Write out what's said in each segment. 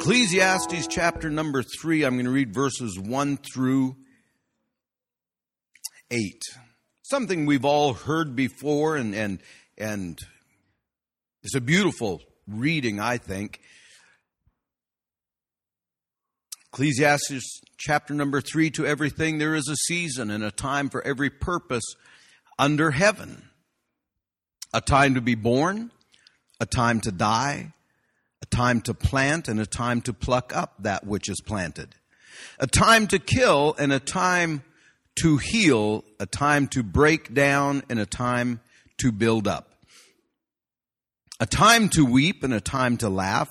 Ecclesiastes chapter number three, I'm going to read verses one through eight. Something we've all heard before, and, and, and it's a beautiful reading, I think. Ecclesiastes chapter number three to everything there is a season and a time for every purpose under heaven. A time to be born, a time to die, a time to plant and a time to pluck up that which is planted, a time to kill and a time to heal, a time to break down and a time to build up, a time to weep and a time to laugh,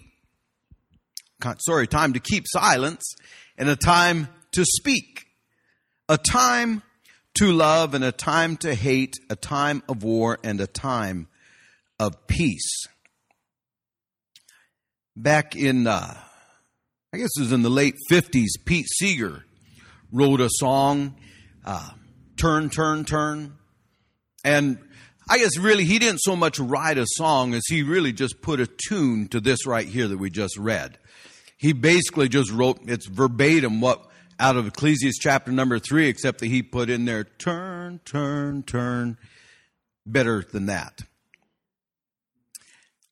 sorry, time to keep silence and a time to speak, a time to love and a time to hate, a time of war and a time of peace. Back in uh, I guess it was in the late 50s, Pete Seeger wrote a song, uh, Turn, Turn, Turn. And I guess really he didn't so much write a song as he really just put a tune to this right here that we just read. He basically just wrote, it's verbatim what out of Ecclesiastes chapter number three, except that he put in there, turn, turn, turn. Better than that.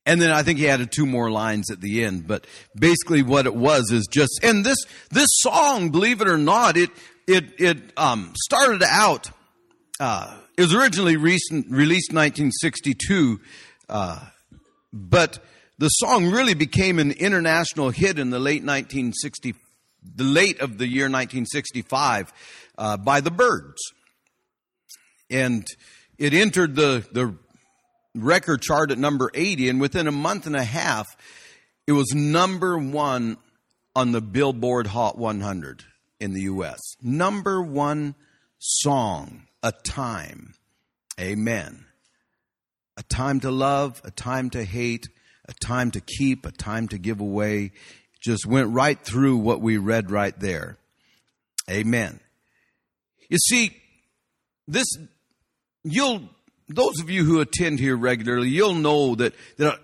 And then I think he added two more lines at the end. But basically what it was is just, and this, this song, believe it or not, it, it, it, um, started out, uh, it was originally recent, released 1962, uh, but the song really became an international hit in the late 1960, the late of the year 1965, uh, by the Byrds. And it entered the, the record chart at number 80, and within a month and a half, it was number one on the Billboard Hot 100 in the U.S. Number one song, A Time. Amen. A time to love, a time to hate, a time to keep, a time to give away. Just went right through what we read right there. Amen. You see, this, you'll those of you who attend here regularly, you'll know that, that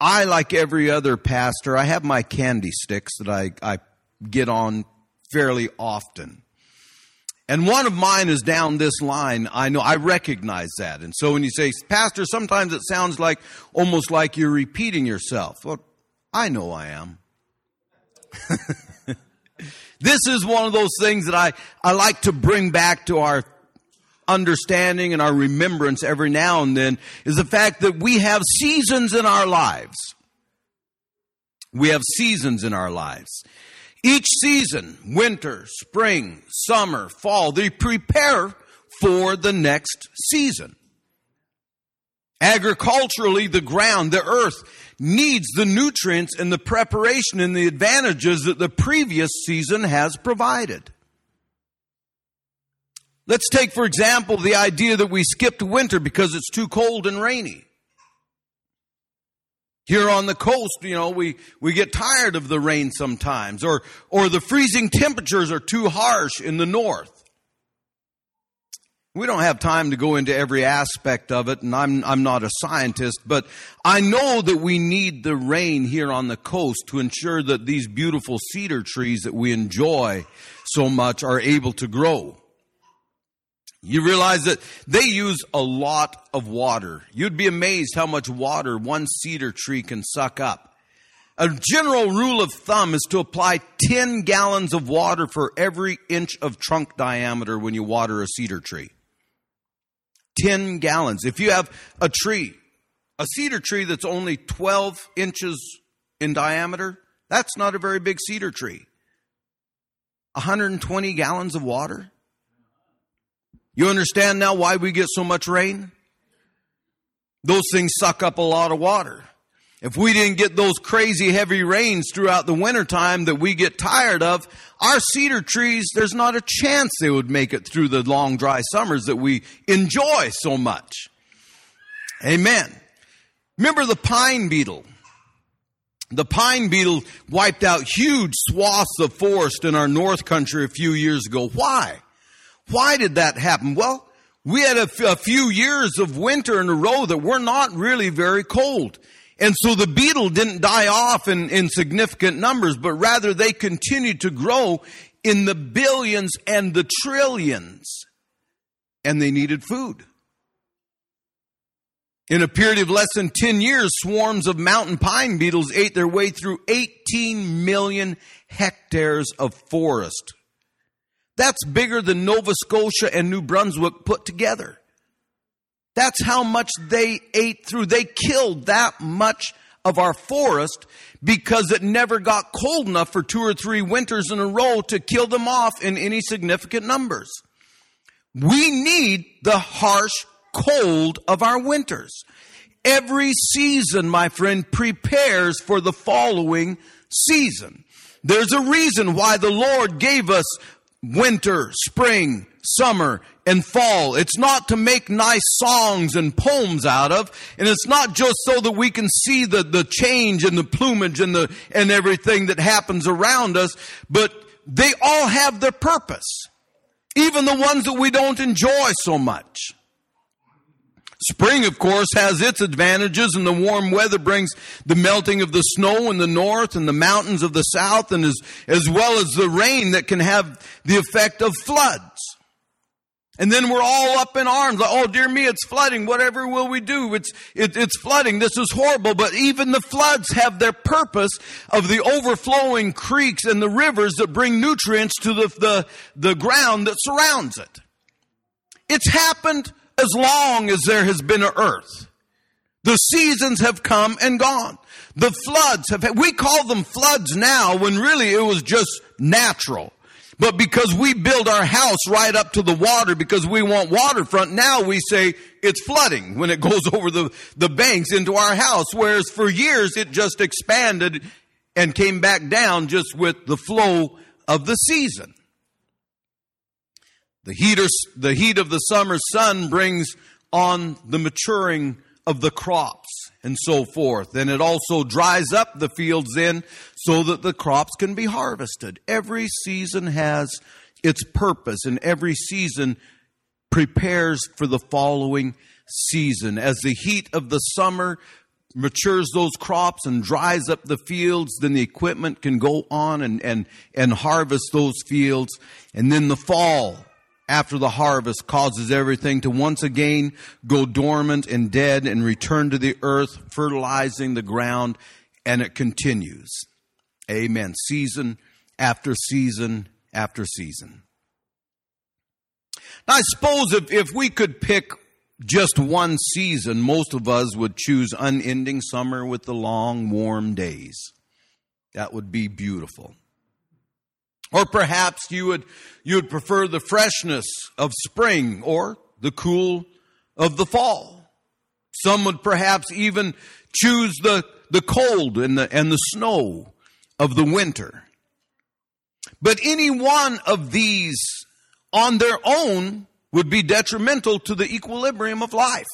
I, like every other pastor, I have my candy sticks that I, I get on fairly often. And one of mine is down this line. I know, I recognize that. And so when you say, Pastor, sometimes it sounds like almost like you're repeating yourself. Well, I know I am. this is one of those things that I, I like to bring back to our understanding and our remembrance every now and then is the fact that we have seasons in our lives. We have seasons in our lives. Each season, winter, spring, summer, fall, they prepare for the next season. Agriculturally, the ground, the earth needs the nutrients and the preparation and the advantages that the previous season has provided. Let's take, for example, the idea that we skipped winter because it's too cold and rainy. Here on the coast, you know, we, we get tired of the rain sometimes, or, or the freezing temperatures are too harsh in the north. We don't have time to go into every aspect of it, and I'm, I'm not a scientist, but I know that we need the rain here on the coast to ensure that these beautiful cedar trees that we enjoy so much are able to grow. You realize that they use a lot of water. You'd be amazed how much water one cedar tree can suck up. A general rule of thumb is to apply 10 gallons of water for every inch of trunk diameter when you water a cedar tree. 10 gallons. If you have a tree, a cedar tree that's only 12 inches in diameter, that's not a very big cedar tree. 120 gallons of water? You understand now why we get so much rain? Those things suck up a lot of water. If we didn't get those crazy heavy rains throughout the wintertime that we get tired of, our cedar trees, there's not a chance they would make it through the long dry summers that we enjoy so much. Amen. Remember the pine beetle? The pine beetle wiped out huge swaths of forest in our north country a few years ago. Why? Why did that happen? Well, we had a, f- a few years of winter in a row that were not really very cold. And so the beetle didn't die off in, in significant numbers, but rather they continued to grow in the billions and the trillions. And they needed food. In a period of less than 10 years, swarms of mountain pine beetles ate their way through 18 million hectares of forest. That's bigger than Nova Scotia and New Brunswick put together. That's how much they ate through. They killed that much of our forest because it never got cold enough for two or three winters in a row to kill them off in any significant numbers. We need the harsh cold of our winters. Every season, my friend, prepares for the following season. There's a reason why the Lord gave us winter, spring, summer, and fall. It's not to make nice songs and poems out of, and it's not just so that we can see the, the change in the plumage and the, and everything that happens around us, but they all have their purpose. Even the ones that we don't enjoy so much. Spring, of course, has its advantages, and the warm weather brings the melting of the snow in the north and the mountains of the south, and as, as well as the rain that can have the effect of floods. And then we're all up in arms, like, oh dear me, it's flooding. Whatever will we do? It's, it, it's flooding. This is horrible. But even the floods have their purpose of the overflowing creeks and the rivers that bring nutrients to the, the, the ground that surrounds it. It's happened as long as there has been an earth. The seasons have come and gone. The floods have, we call them floods now when really it was just natural. But because we build our house right up to the water because we want waterfront, now we say it's flooding when it goes over the, the banks into our house. Whereas for years it just expanded and came back down just with the flow of the season. The the heat of the summer sun brings on the maturing of the crops and so forth. And it also dries up the fields then so that the crops can be harvested. Every season has its purpose and every season prepares for the following season. As the heat of the summer matures those crops and dries up the fields, then the equipment can go on and, and, and harvest those fields. And then the fall after the harvest causes everything to once again go dormant and dead and return to the earth, fertilizing the ground, and it continues. Amen. Season after season after season. Now, I suppose if, if we could pick just one season, most of us would choose unending summer with the long, warm days. That would be beautiful. Or perhaps you would, you would prefer the freshness of spring or the cool of the fall. Some would perhaps even choose the, the cold and the, and the snow of the winter. But any one of these on their own would be detrimental to the equilibrium of life.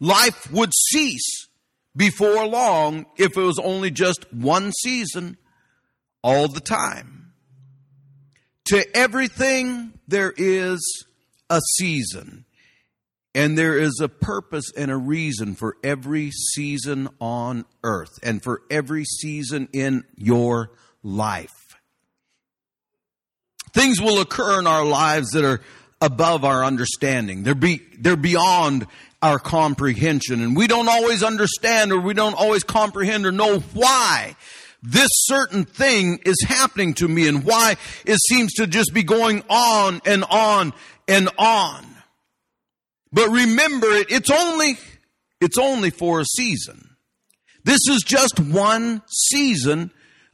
Life would cease before long if it was only just one season all the time. To everything there is a season. And there is a purpose and a reason for every season on earth and for every season in your life. Things will occur in our lives that are above our understanding. They're, be, they're beyond our comprehension. And we don't always understand or we don't always comprehend or know why this certain thing is happening to me and why it seems to just be going on and on and on. But remember it, it's only, it's only for a season. This is just one season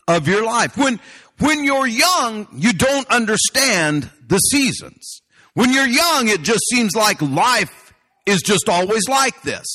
of your life. When, when you're young, you don't understand the seasons. When you're young, it just seems like life is just always like this.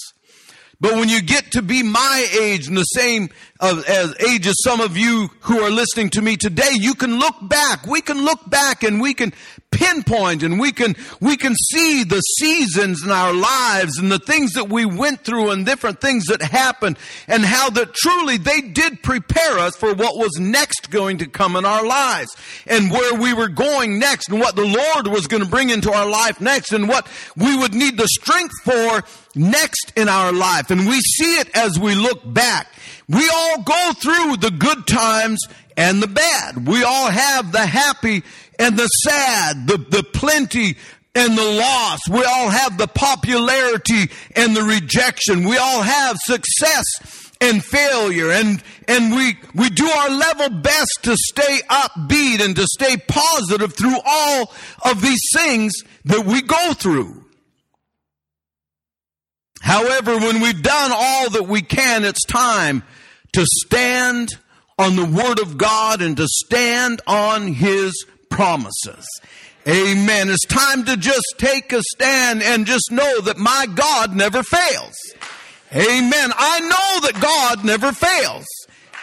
But when you get to be my age and the same uh, as age as some of you who are listening to me today, you can look back. We can look back and we can pinpoint and we can, we can see the seasons in our lives and the things that we went through and different things that happened and how that truly they did prepare us for what was next going to come in our lives and where we were going next and what the Lord was going to bring into our life next and what we would need the strength for next in our life. And we see it as we look back. We all go through the good times and the bad. We all have the happy and the sad, the, the plenty and the loss. We all have the popularity and the rejection. We all have success and failure and and we we do our level best to stay upbeat and to stay positive through all of these things that we go through. However, when we've done all that we can, it's time to stand on the Word of God and to stand on His promises. Amen. It's time to just take a stand and just know that my God never fails. Amen. I know that God never fails.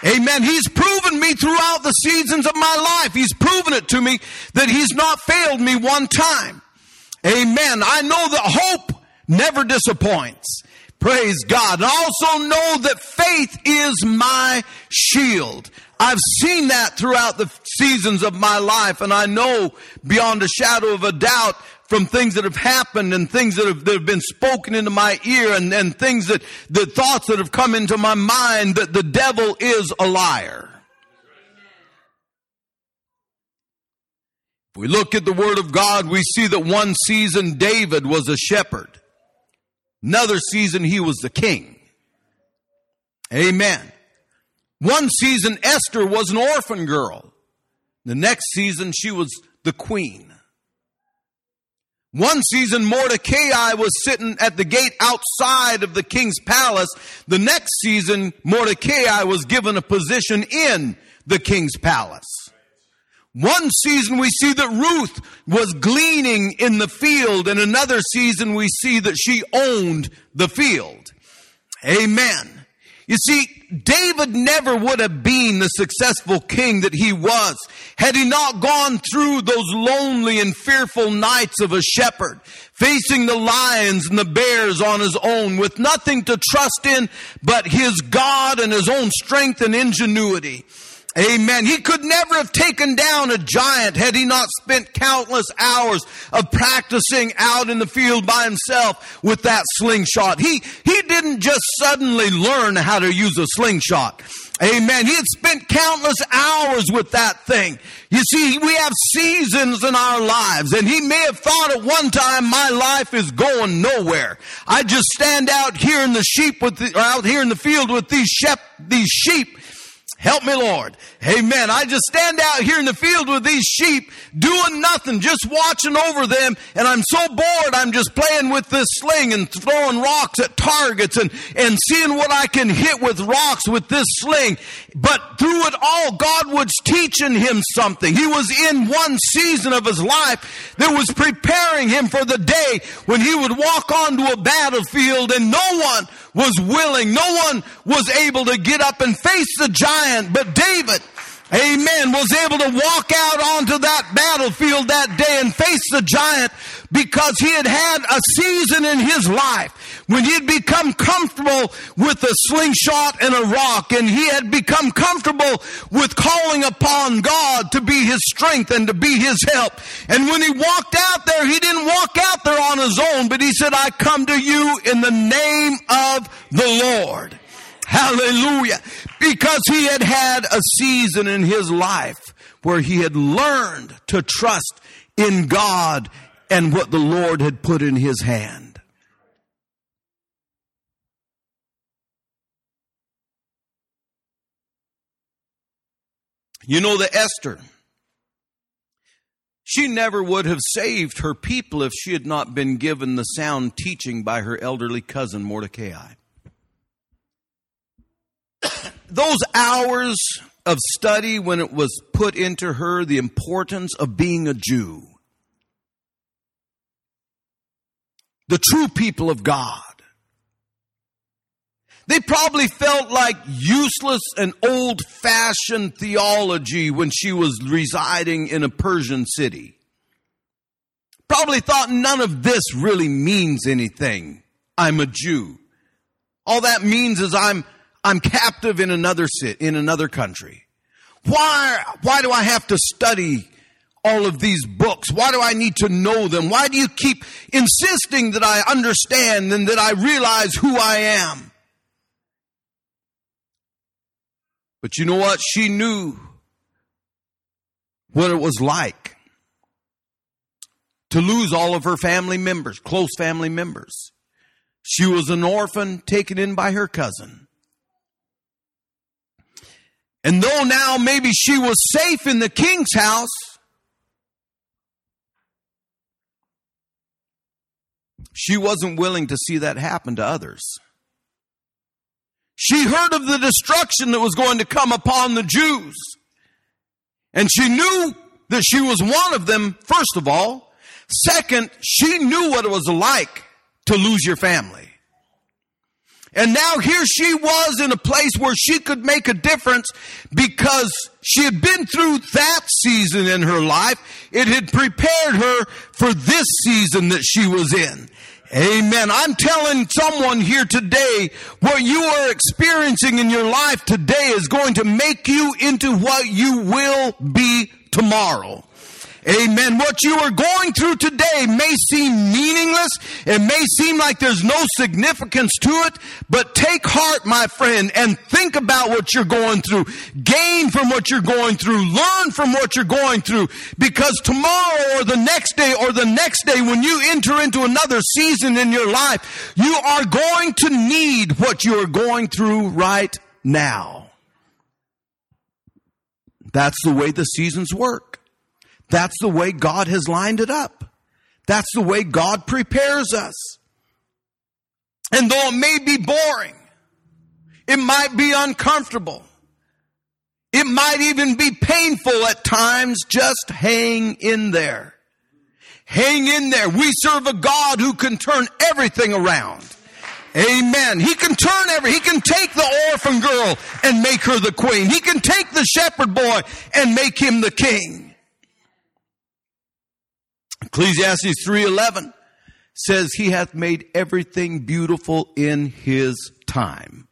Amen. He's proven me throughout the seasons of my life. He's proven it to me that He's not failed me one time. Amen. I know that hope never disappoints. Praise God. And also know that faith is my shield. I've seen that throughout the seasons of my life, and I know beyond a shadow of a doubt from things that have happened and things that have, that have been spoken into my ear and, and things that, the thoughts that have come into my mind that the devil is a liar. If we look at the Word of God, we see that one season David was a shepherd. Another season he was the king. Amen. One season Esther was an orphan girl. The next season she was the queen. One season Mordecai was sitting at the gate outside of the king's palace. The next season Mordecai was given a position in the king's palace. One season we see that Ruth was gleaning in the field, and another season we see that she owned the field. Amen. You see, David never would have been the successful king that he was had he not gone through those lonely and fearful nights of a shepherd, facing the lions and the bears on his own with nothing to trust in but his God and his own strength and ingenuity. Amen. He could never have taken down a giant had he not spent countless hours of practicing out in the field by himself with that slingshot. He, he didn't just suddenly learn how to use a slingshot. Amen. He had spent countless hours with that thing. You see, we have seasons in our lives and he may have thought at one time my life is going nowhere. I just stand out here in the sheep with the, out here in the field with these sheep, these sheep Help me, Lord. Amen. I just stand out here in the field with these sheep doing nothing, just watching over them. And I'm so bored. I'm just playing with this sling and throwing rocks at targets and, and seeing what I can hit with rocks with this sling. But through it all, God was teaching him something. He was in one season of his life that was preparing him for the day when he would walk onto a battlefield and no one was willing. No one was able to get up and face the giant, but David, amen, was able to walk out onto that battlefield that day and face the giant because he had had a season in his life when he had become comfortable with a slingshot and a rock and he had become comfortable with calling upon God to be his strength and to be his help. And when he walked out there, he didn't walk out there on his own, but he said, I come to you in the name of the Lord. Hallelujah. Because he had had a season in his life where he had learned to trust in God and what the Lord had put in his hand. You know the Esther, she never would have saved her people if she had not been given the sound teaching by her elderly cousin Mordecai. Those hours of study when it was put into her the importance of being a Jew. the true people of God. They probably felt like useless and old fashioned theology when she was residing in a Persian city. Probably thought none of this really means anything. I'm a Jew. All that means is I'm, I'm captive in another city, in another country. Why, why do I have to study all of these books? Why do I need to know them? Why do you keep insisting that I understand and that I realize who I am? But you know what? She knew what it was like to lose all of her family members, close family members. She was an orphan taken in by her cousin. And though now maybe she was safe in the king's house, she wasn't willing to see that happen to others. She heard of the destruction that was going to come upon the Jews. And she knew that she was one of them, first of all. Second, she knew what it was like to lose your family. And now here she was in a place where she could make a difference because she had been through that season in her life. It had prepared her for this season that she was in. Amen. I'm telling someone here today what you are experiencing in your life today is going to make you into what you will be tomorrow. Amen. What you are going through today may seem meaningless. It may seem like there's no significance to it, but take heart, my friend, and think about what you're going through. Gain from what you're going through. Learn from what you're going through. Because tomorrow or the next day or the next day when you enter into another season in your life, you are going to need what you are going through right now. That's the way the seasons work. That's the way God has lined it up. That's the way God prepares us. And though it may be boring, it might be uncomfortable, it might even be painful at times, just hang in there. Hang in there. We serve a God who can turn everything around. Amen. He can turn every, he can take the orphan girl and make her the queen. He can take the shepherd boy and make him the king. Ecclesiastes 3:11 says he hath made everything beautiful in his time.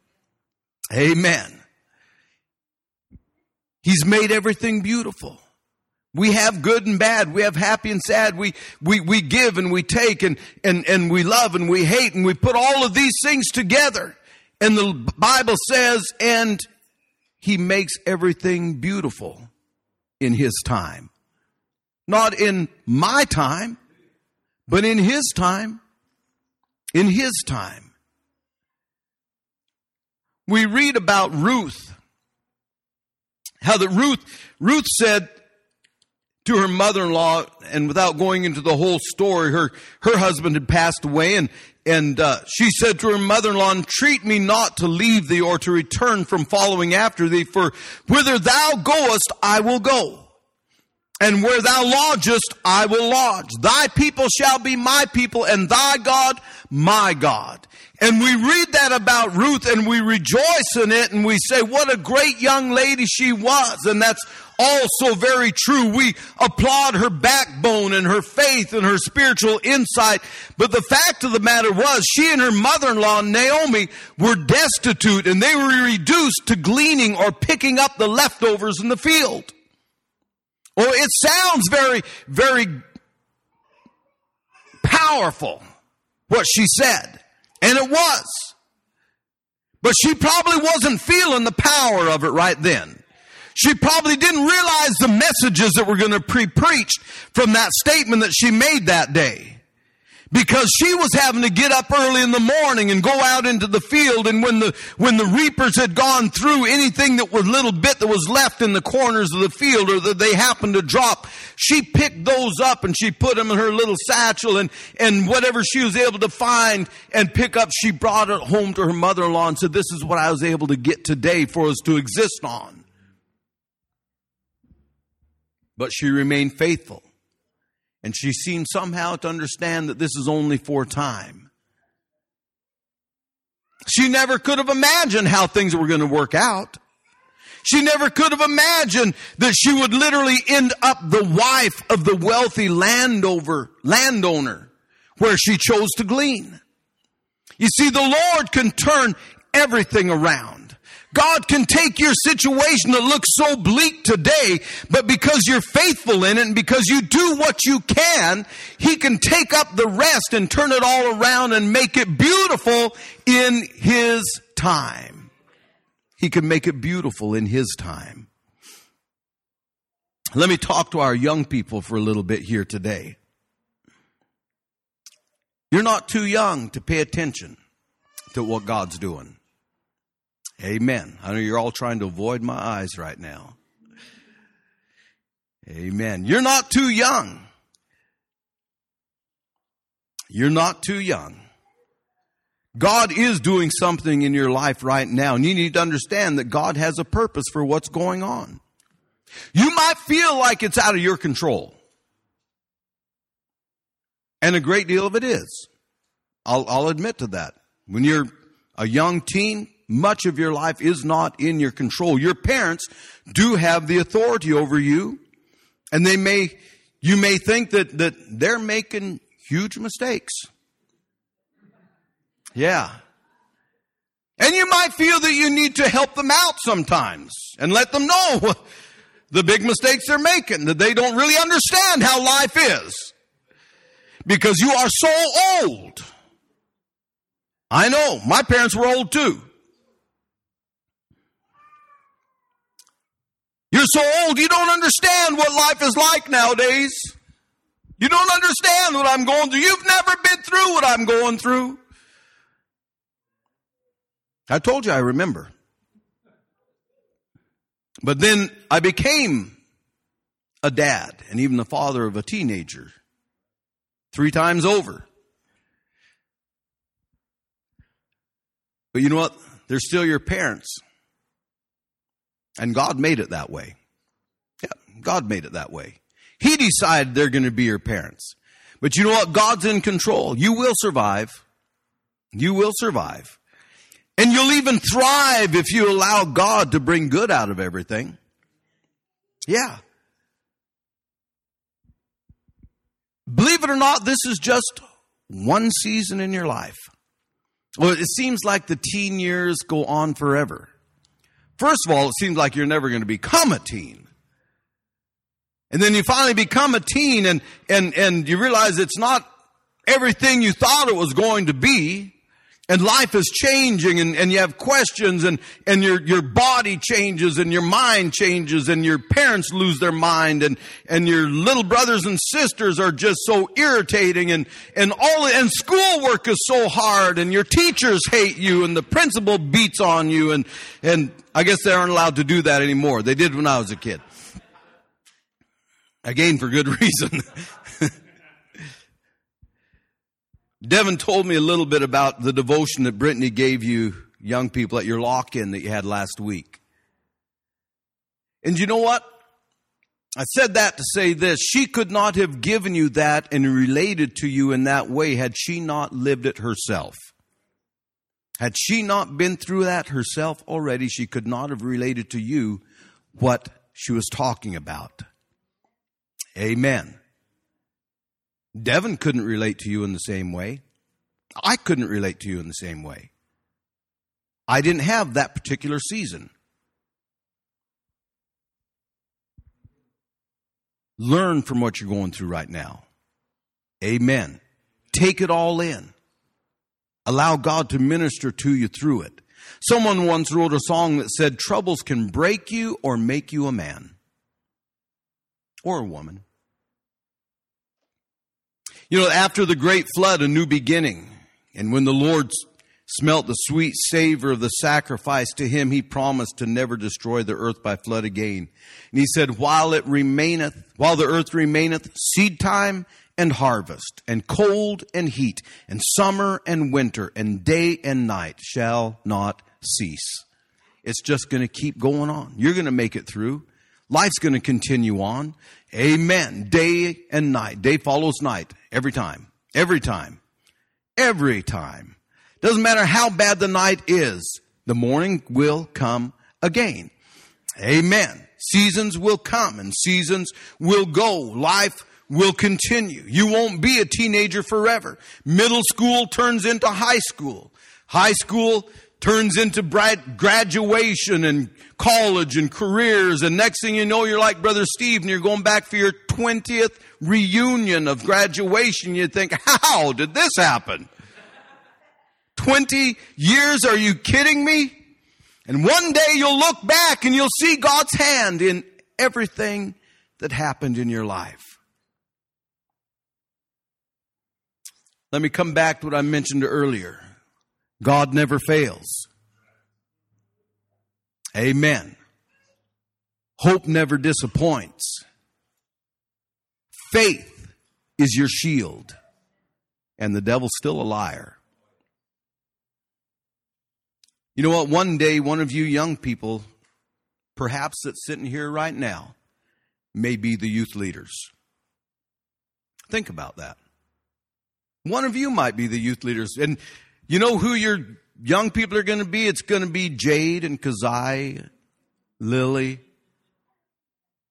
Amen. He's made everything beautiful. We have good and bad. We have happy and sad. We, we, we give and we take and, and, and we love and we hate and we put all of these things together. And the Bible says, and he makes everything beautiful in his time. Not in my time, but in his time. In his time. We read about Ruth. How that Ruth, Ruth said to her mother-in-law, and without going into the whole story, her, her husband had passed away and, and uh, she said to her mother-in-law, entreat me not to leave thee or to return from following after thee, for whither thou goest, I will go. And where thou lodgest, I will lodge. Thy people shall be my people, and thy God, my God. And we read that about Ruth and we rejoice in it and we say, what a great young lady she was. And that's also very true. We applaud her backbone and her faith and her spiritual insight. But the fact of the matter was she and her mother-in-law, Naomi, were destitute and they were reduced to gleaning or picking up the leftovers in the field. Well, it sounds very, very powerful, what she said. And it was. But she probably wasn't feeling the power of it right then. She probably didn't realize the messages that were going to be preached from that statement that she made that day because she was having to get up early in the morning and go out into the field. And when the when the reapers had gone through anything that was little bit that was left in the corners of the field or that they happened to drop she picked those up and she put them in her little satchel and and whatever she was able to find and pick up she brought it home to her mother-in-law and said this is what I was able to get today for us to exist on. But she remained faithful And she seemed somehow to understand that this is only for time. She never could have imagined how things were going to work out. She never could have imagined that she would literally end up the wife of the wealthy landover, landowner where she chose to glean. You see, the Lord can turn everything around. God can take your situation that looks so bleak today, but because you're faithful in it and because you do what you can, He can take up the rest and turn it all around and make it beautiful in His time. He can make it beautiful in His time. Let me talk to our young people for a little bit here today. You're not too young to pay attention to what God's doing. Amen. I know you're all trying to avoid my eyes right now. Amen. You're not too young. You're not too young. God is doing something in your life right now, and you need to understand that God has a purpose for what's going on. You might feel like it's out of your control. And a great deal of it is. I'll, I'll admit to that. When you're a young teen, much of your life is not in your control. Your parents do have the authority over you, and they may, you may think that, that they're making huge mistakes. Yeah. And you might feel that you need to help them out sometimes and let them know the big mistakes they're making, that they don't really understand how life is. Because you are so old. I know, my parents were old too. You're so old, you don't understand what life is like nowadays. You don't understand what I'm going through. You've never been through what I'm going through. I told you I remember. But then I became a dad and even the father of a teenager three times over. But you know what? They're still your parents. And God made it that way. Yeah, God made it that way. He decided they're going to be your parents. But you know what? God's in control. You will survive. You will survive. And you'll even thrive if you allow God to bring good out of everything. Yeah. Believe it or not, this is just one season in your life. Well, it seems like the teen years go on forever. First of all, it seems like you're never going to become a teen. And then you finally become a teen and, and, and you realize it's not everything you thought it was going to be and life is changing and, and you have questions and, and your, your body changes and your mind changes and your parents lose their mind and, and your little brothers and sisters are just so irritating and, and all, and schoolwork is so hard and your teachers hate you and the principal beats on you and, and I guess they aren't allowed to do that anymore. They did when I was a kid. Again, for good reason. Devin told me a little bit about the devotion that Brittany gave you, young people, at your lock in that you had last week. And you know what? I said that to say this. She could not have given you that and related to you in that way had she not lived it herself. Had she not been through that herself already, she could not have related to you what she was talking about. Amen. Devin couldn't relate to you in the same way. I couldn't relate to you in the same way. I didn't have that particular season. Learn from what you're going through right now. Amen. Take it all in. Allow God to minister to you through it. Someone once wrote a song that said, Troubles can break you or make you a man or a woman. You know, after the great flood, a new beginning. And when the Lord smelt the sweet savor of the sacrifice to him, he promised to never destroy the earth by flood again. And he said, while it remaineth, while the earth remaineth, seed time and harvest, and cold and heat, and summer and winter, and day and night shall not cease. It's just going to keep going on. You're going to make it through. Life's going to continue on. Amen. Day and night. Day follows night. Every time. Every time. Every time. Doesn't matter how bad the night is. The morning will come again. Amen. Seasons will come and seasons will go. Life will continue. You won't be a teenager forever. Middle school turns into high school. High school turns into graduation and college and careers. And next thing you know, you're like Brother Steve and you're going back for your 20th reunion of graduation. You think, how did this happen? 20 years? Are you kidding me? And one day you'll look back and you'll see God's hand in everything that happened in your life. Let me come back to what I mentioned earlier. God never fails. Amen. Hope never disappoints. Faith is your shield, and the devil's still a liar. You know what? One day, one of you young people, perhaps that's sitting here right now, may be the youth leaders. Think about that. One of you might be the youth leaders. And you know who your young people are going to be? It's going to be Jade and Kazai, Lily,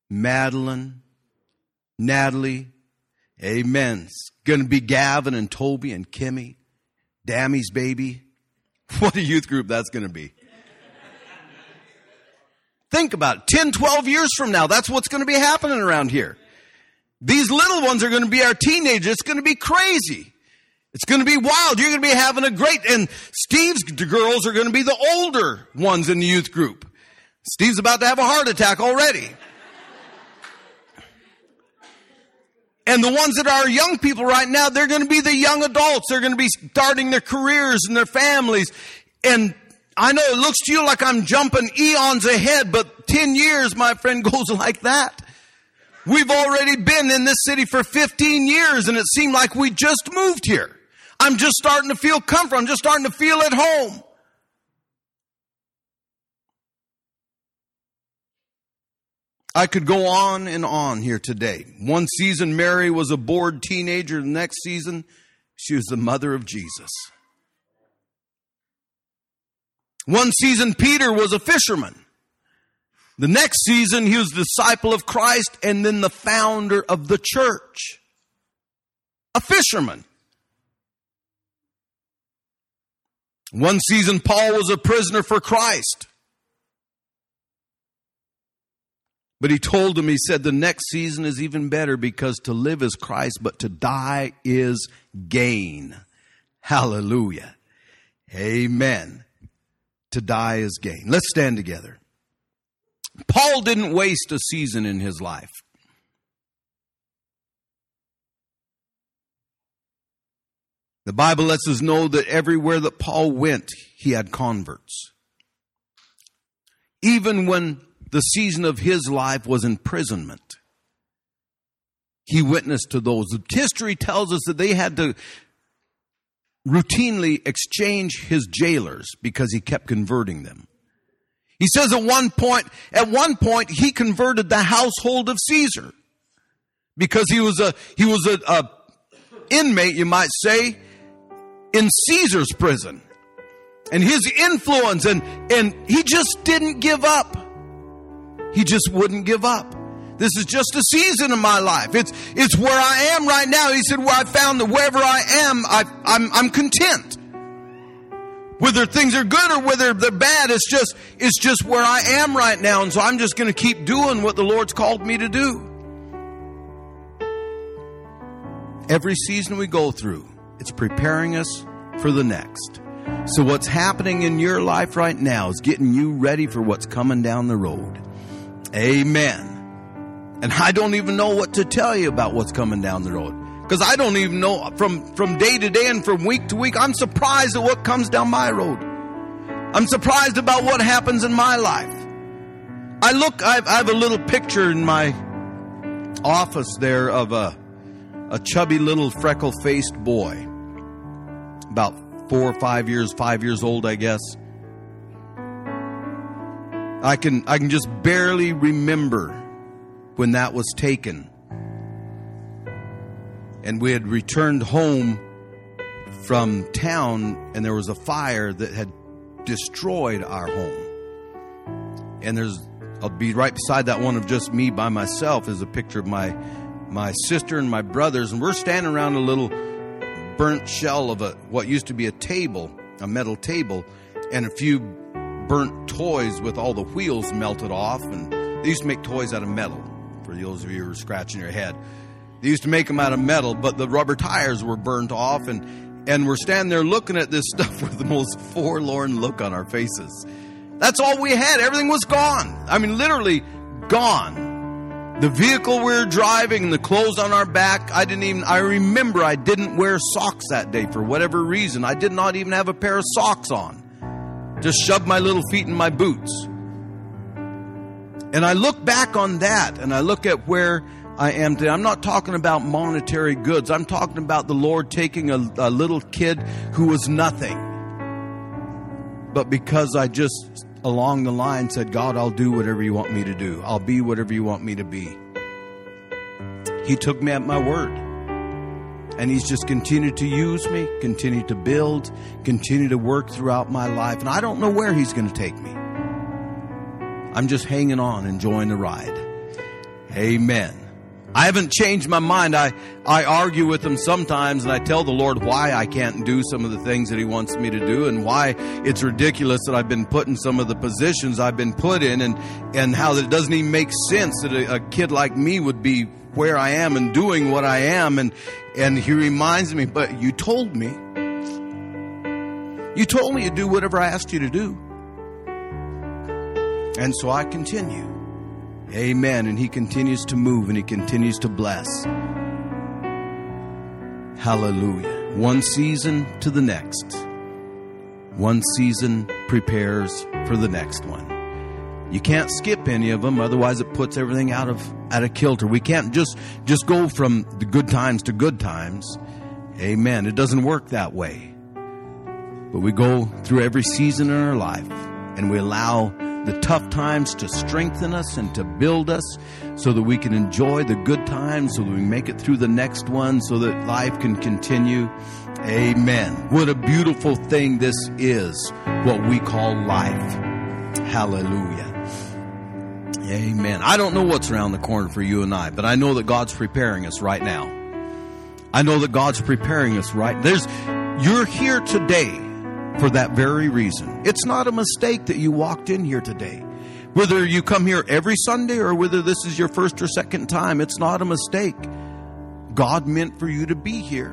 Madeline, Natalie. Amen. It's going to be Gavin and Toby and Kimmy, Dammy's baby. What a youth group that's going to be. Think about it. 10, 12 years from now, that's what's going to be happening around here. These little ones are going to be our teenagers. It's going to be crazy. It's going to be wild. You're going to be having a great, and Steve's girls are going to be the older ones in the youth group. Steve's about to have a heart attack already. And the ones that are young people right now, they're going to be the young adults. They're going to be starting their careers and their families. And I know it looks to you like I'm jumping eons ahead, but 10 years, my friend, goes like that. We've already been in this city for 15 years and it seemed like we just moved here. I'm just starting to feel comfort. I'm just starting to feel at home. I could go on and on here today. One season, Mary was a bored teenager. The next season, she was the mother of Jesus. One season, Peter was a fisherman. The next season, he was a disciple of Christ and then the founder of the church. A fisherman. One season, Paul was a prisoner for Christ. But he told him, he said, the next season is even better because to live is Christ, but to die is gain. Hallelujah. Amen. To die is gain. Let's stand together. Paul didn't waste a season in his life. The Bible lets us know that everywhere that Paul went, he had converts. Even when the season of his life was imprisonment, he witnessed to those. History tells us that they had to routinely exchange his jailers because he kept converting them. He says at one point, at one point, he converted the household of Caesar because he was a, he was a, a inmate, you might say, in Caesar's prison and his influence and, and he just didn't give up. He just wouldn't give up. This is just a season of my life. It's, it's where I am right now. He said, where I found that wherever I am, I, I'm, I'm content. Whether things are good or whether they're bad, it's just, it's just where I am right now. And so I'm just going to keep doing what the Lord's called me to do. Every season we go through, it's preparing us for the next. So, what's happening in your life right now is getting you ready for what's coming down the road. Amen. And I don't even know what to tell you about what's coming down the road. Because I don't even know from, from day to day and from week to week. I'm surprised at what comes down my road. I'm surprised about what happens in my life. I look, I have a little picture in my office there of a, a chubby little freckle faced boy about four or five years, five years old, I guess. I can I can just barely remember when that was taken. And we had returned home from town, and there was a fire that had destroyed our home. And there's, I'll be right beside that one of just me by myself is a picture of my my sister and my brothers, and we're standing around a little burnt shell of a what used to be a table, a metal table, and a few burnt toys with all the wheels melted off. And they used to make toys out of metal. For those of you who are scratching your head, they used to make them out of metal, but the rubber tires were burnt off, and and we're standing there looking at this stuff with the most forlorn look on our faces. That's all we had. Everything was gone. I mean, literally gone the vehicle we were driving, and the clothes on our back. I didn't even, I remember I didn't wear socks that day for whatever reason. I did not even have a pair of socks on. Just shoved my little feet in my boots. And I look back on that and I look at where I am today. I'm not talking about monetary goods. I'm talking about the Lord taking a, a little kid who was nothing. But because I just along the line said, God, I'll do whatever you want me to do. I'll be whatever you want me to be. He took me at my word. And he's just continued to use me, continue to build, continue to work throughout my life. And I don't know where he's going to take me. I'm just hanging on, enjoying the ride. Amen. I haven't changed my mind. I, I argue with him sometimes and I tell the Lord why I can't do some of the things that he wants me to do and why it's ridiculous that I've been put in some of the positions I've been put in and, and how it doesn't even make sense that a, a kid like me would be where I am and doing what I am. And, and he reminds me, but you told me, you told me to do whatever I asked you to do. And so I continue. Amen. And He continues to move and He continues to bless. Hallelujah. One season to the next. One season prepares for the next one. You can't skip any of them, otherwise it puts everything out of out of kilter. We can't just just go from the good times to good times. Amen. It doesn't work that way. But we go through every season in our life and we allow the tough times to strengthen us and to build us so that we can enjoy the good times, so that we make it through the next one, so that life can continue. Amen. What a beautiful thing this is, what we call life. Hallelujah. Amen. I don't know what's around the corner for you and I, but I know that God's preparing us right now. I know that God's preparing us right. There's, you're here today for that very reason. It's not a mistake that you walked in here today. Whether you come here every Sunday or whether this is your first or second time, it's not a mistake. God meant for you to be here.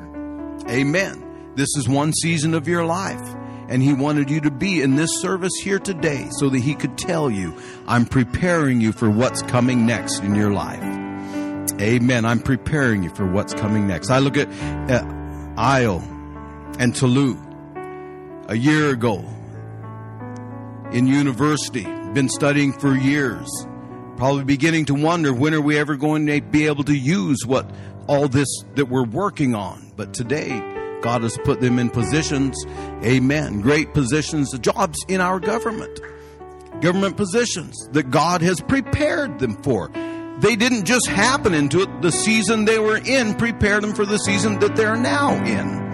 Amen. This is one season of your life. And He wanted you to be in this service here today so that He could tell you, I'm preparing you for what's coming next in your life. Amen. I'm preparing you for what's coming next. I look at uh, Io and Toulouse a year ago in university, been studying for years, probably beginning to wonder when are we ever going to be able to use what all this that we're working on. But today, God has put them in positions, amen, great positions, jobs in our government, government positions that God has prepared them for. They didn't just happen into it. The season they were in prepared them for the season that they're now in.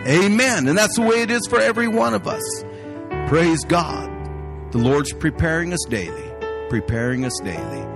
Amen. And that's the way it is for every one of us. Praise God. The Lord's preparing us daily, preparing us daily.